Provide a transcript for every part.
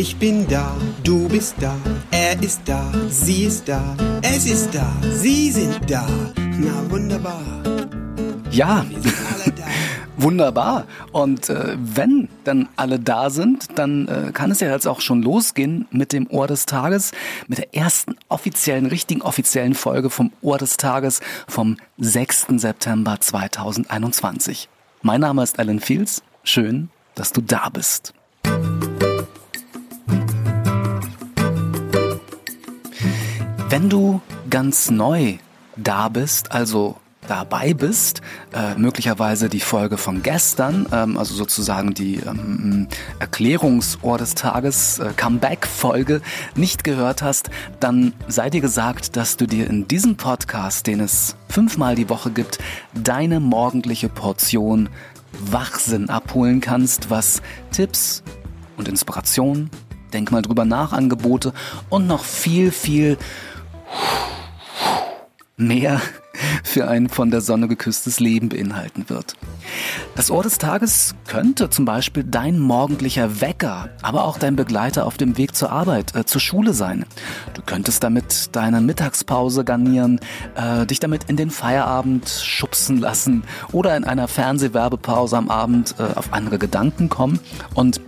Ich bin da, du bist da, er ist da, sie ist da, es ist da, sie sind da. Na wunderbar. Ja, Wir sind alle da. wunderbar. Und äh, wenn dann alle da sind, dann äh, kann es ja jetzt auch schon losgehen mit dem Ohr des Tages, mit der ersten offiziellen, richtigen offiziellen Folge vom Ohr des Tages vom 6. September 2021. Mein Name ist Alan Fields. Schön, dass du da bist. Wenn du ganz neu da bist, also dabei bist, äh, möglicherweise die Folge von gestern, ähm, also sozusagen die ähm, Erklärungsohr des Tages, äh, Comeback-Folge nicht gehört hast, dann sei dir gesagt, dass du dir in diesem Podcast, den es fünfmal die Woche gibt, deine morgendliche Portion Wachsinn abholen kannst, was Tipps und Inspiration, denk mal drüber nach, Angebote und noch viel, viel mehr für ein von der Sonne geküsstes Leben beinhalten wird. Das Ohr des Tages könnte zum Beispiel dein morgendlicher Wecker, aber auch dein Begleiter auf dem Weg zur Arbeit, äh, zur Schule sein. Du könntest damit deine Mittagspause garnieren, äh, dich damit in den Feierabend schubsen lassen oder in einer Fernsehwerbepause am Abend äh, auf andere Gedanken kommen und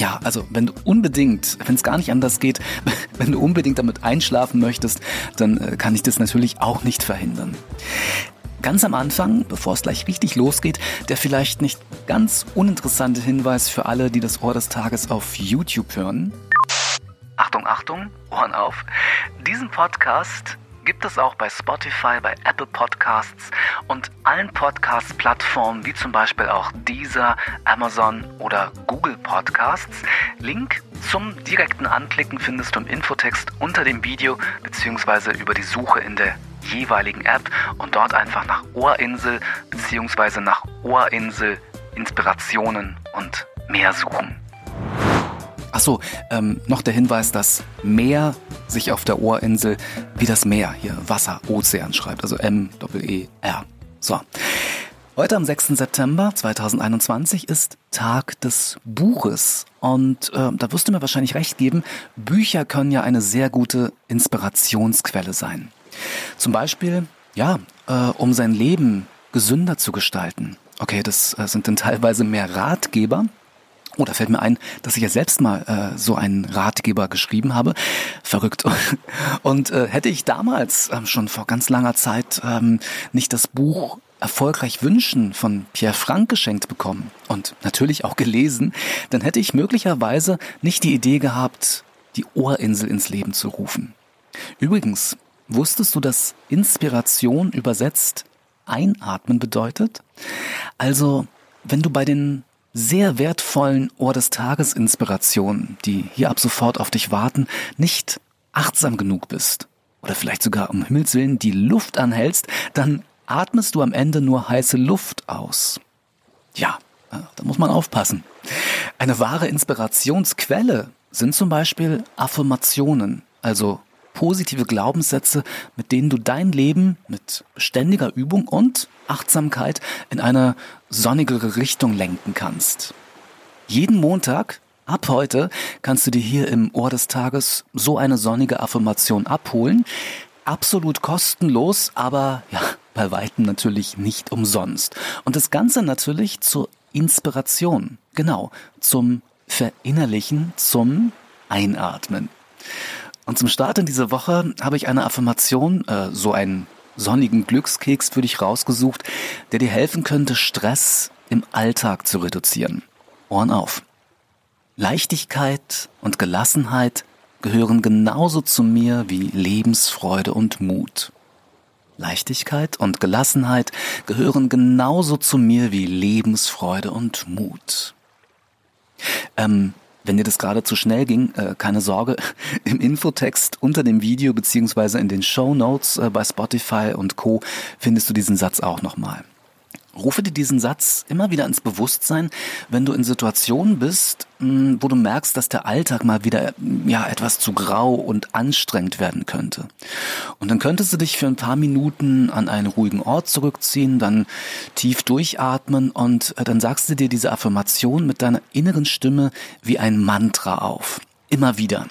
ja, also wenn du unbedingt, wenn es gar nicht anders geht, wenn du unbedingt damit einschlafen möchtest, dann äh, kann ich das natürlich auch nicht verhindern. Ganz am Anfang, bevor es gleich richtig losgeht, der vielleicht nicht ganz uninteressante Hinweis für alle, die das Ohr des Tages auf YouTube hören. Achtung, Achtung, Ohren auf. Diesen Podcast gibt es auch bei Spotify, bei Apple Podcasts und allen Podcast-Plattformen wie zum Beispiel auch Deezer, Amazon oder Google Podcasts. Link zum direkten Anklicken findest du im Infotext unter dem Video beziehungsweise über die Suche in der jeweiligen App und dort einfach nach Ohrinsel beziehungsweise nach Ohrinsel Inspirationen und mehr suchen. Achso, ähm, noch der Hinweis, dass Meer sich auf der Ohrinsel wie das Meer, hier Wasser, Ozean schreibt, also M-E-E-R. So. Heute am 6. September 2021 ist Tag des Buches. Und äh, da wirst du mir wahrscheinlich recht geben, Bücher können ja eine sehr gute Inspirationsquelle sein. Zum Beispiel, ja, äh, um sein Leben gesünder zu gestalten. Okay, das äh, sind dann teilweise mehr Ratgeber, Oh, da fällt mir ein, dass ich ja selbst mal äh, so einen Ratgeber geschrieben habe. Verrückt. Und äh, hätte ich damals ähm, schon vor ganz langer Zeit ähm, nicht das Buch Erfolgreich wünschen von Pierre Frank geschenkt bekommen und natürlich auch gelesen, dann hätte ich möglicherweise nicht die Idee gehabt, die Ohrinsel ins Leben zu rufen. Übrigens, wusstest du, dass Inspiration übersetzt einatmen bedeutet? Also, wenn du bei den sehr wertvollen Ohr des Tages Inspirationen, die hier ab sofort auf dich warten, nicht achtsam genug bist oder vielleicht sogar um Himmels Willen die Luft anhältst, dann atmest du am Ende nur heiße Luft aus. Ja, äh, da muss man aufpassen. Eine wahre Inspirationsquelle sind zum Beispiel Affirmationen, also positive Glaubenssätze, mit denen du dein Leben mit beständiger Übung und Achtsamkeit in eine sonnigere Richtung lenken kannst. Jeden Montag, ab heute, kannst du dir hier im Ohr des Tages so eine sonnige Affirmation abholen. Absolut kostenlos, aber ja, bei weitem natürlich nicht umsonst. Und das Ganze natürlich zur Inspiration, genau, zum Verinnerlichen, zum Einatmen. Und zum Start in diese Woche habe ich eine Affirmation, äh, so einen sonnigen Glückskeks für dich rausgesucht, der dir helfen könnte, Stress im Alltag zu reduzieren. Ohren auf. Leichtigkeit und Gelassenheit gehören genauso zu mir wie Lebensfreude und Mut. Leichtigkeit und Gelassenheit gehören genauso zu mir wie Lebensfreude und Mut. Ähm, wenn dir das gerade zu schnell ging, äh, keine Sorge. Im Infotext unter dem Video beziehungsweise in den Show Notes äh, bei Spotify und Co. findest du diesen Satz auch nochmal. Rufe dir diesen Satz immer wieder ins Bewusstsein, wenn du in Situationen bist, wo du merkst, dass der Alltag mal wieder ja etwas zu grau und anstrengend werden könnte. Und dann könntest du dich für ein paar Minuten an einen ruhigen Ort zurückziehen, dann tief durchatmen und äh, dann sagst du dir diese Affirmation mit deiner inneren Stimme wie ein Mantra auf. immer wieder.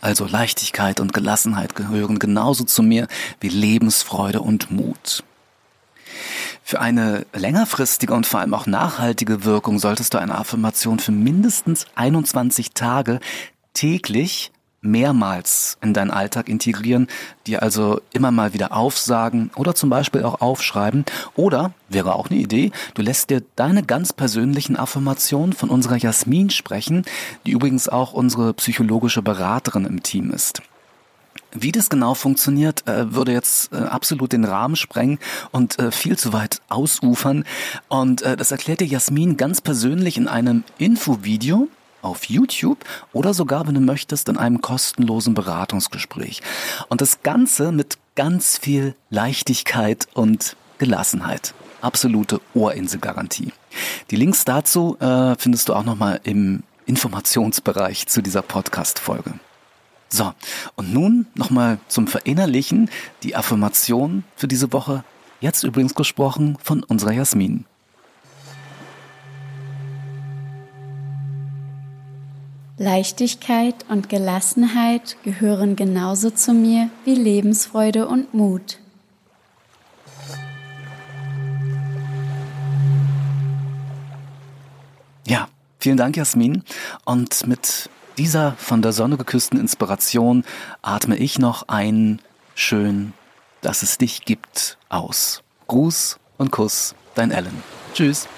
Also Leichtigkeit und Gelassenheit gehören genauso zu mir wie Lebensfreude und Mut. Für eine längerfristige und vor allem auch nachhaltige Wirkung solltest du eine Affirmation für mindestens 21 Tage täglich mehrmals in deinen Alltag integrieren, dir also immer mal wieder aufsagen oder zum Beispiel auch aufschreiben. Oder, wäre auch eine Idee, du lässt dir deine ganz persönlichen Affirmationen von unserer Jasmin sprechen, die übrigens auch unsere psychologische Beraterin im Team ist. Wie das genau funktioniert, äh, würde jetzt äh, absolut den Rahmen sprengen und äh, viel zu weit ausufern. Und das erklärt dir Jasmin ganz persönlich in einem Infovideo, auf YouTube oder sogar, wenn du möchtest, in einem kostenlosen Beratungsgespräch. Und das Ganze mit ganz viel Leichtigkeit und Gelassenheit. Absolute Ohrinselgarantie. Die Links dazu äh, findest du auch nochmal im Informationsbereich zu dieser Podcast-Folge. So, und nun nochmal zum Verinnerlichen die Affirmation für diese Woche. Jetzt übrigens gesprochen von unserer Jasmin. Leichtigkeit und Gelassenheit gehören genauso zu mir wie Lebensfreude und Mut. Ja, vielen Dank, Jasmin. Und mit dieser von der Sonne geküssten Inspiration atme ich noch ein schön, dass es dich gibt aus. Gruß und Kuss, dein Ellen. Tschüss.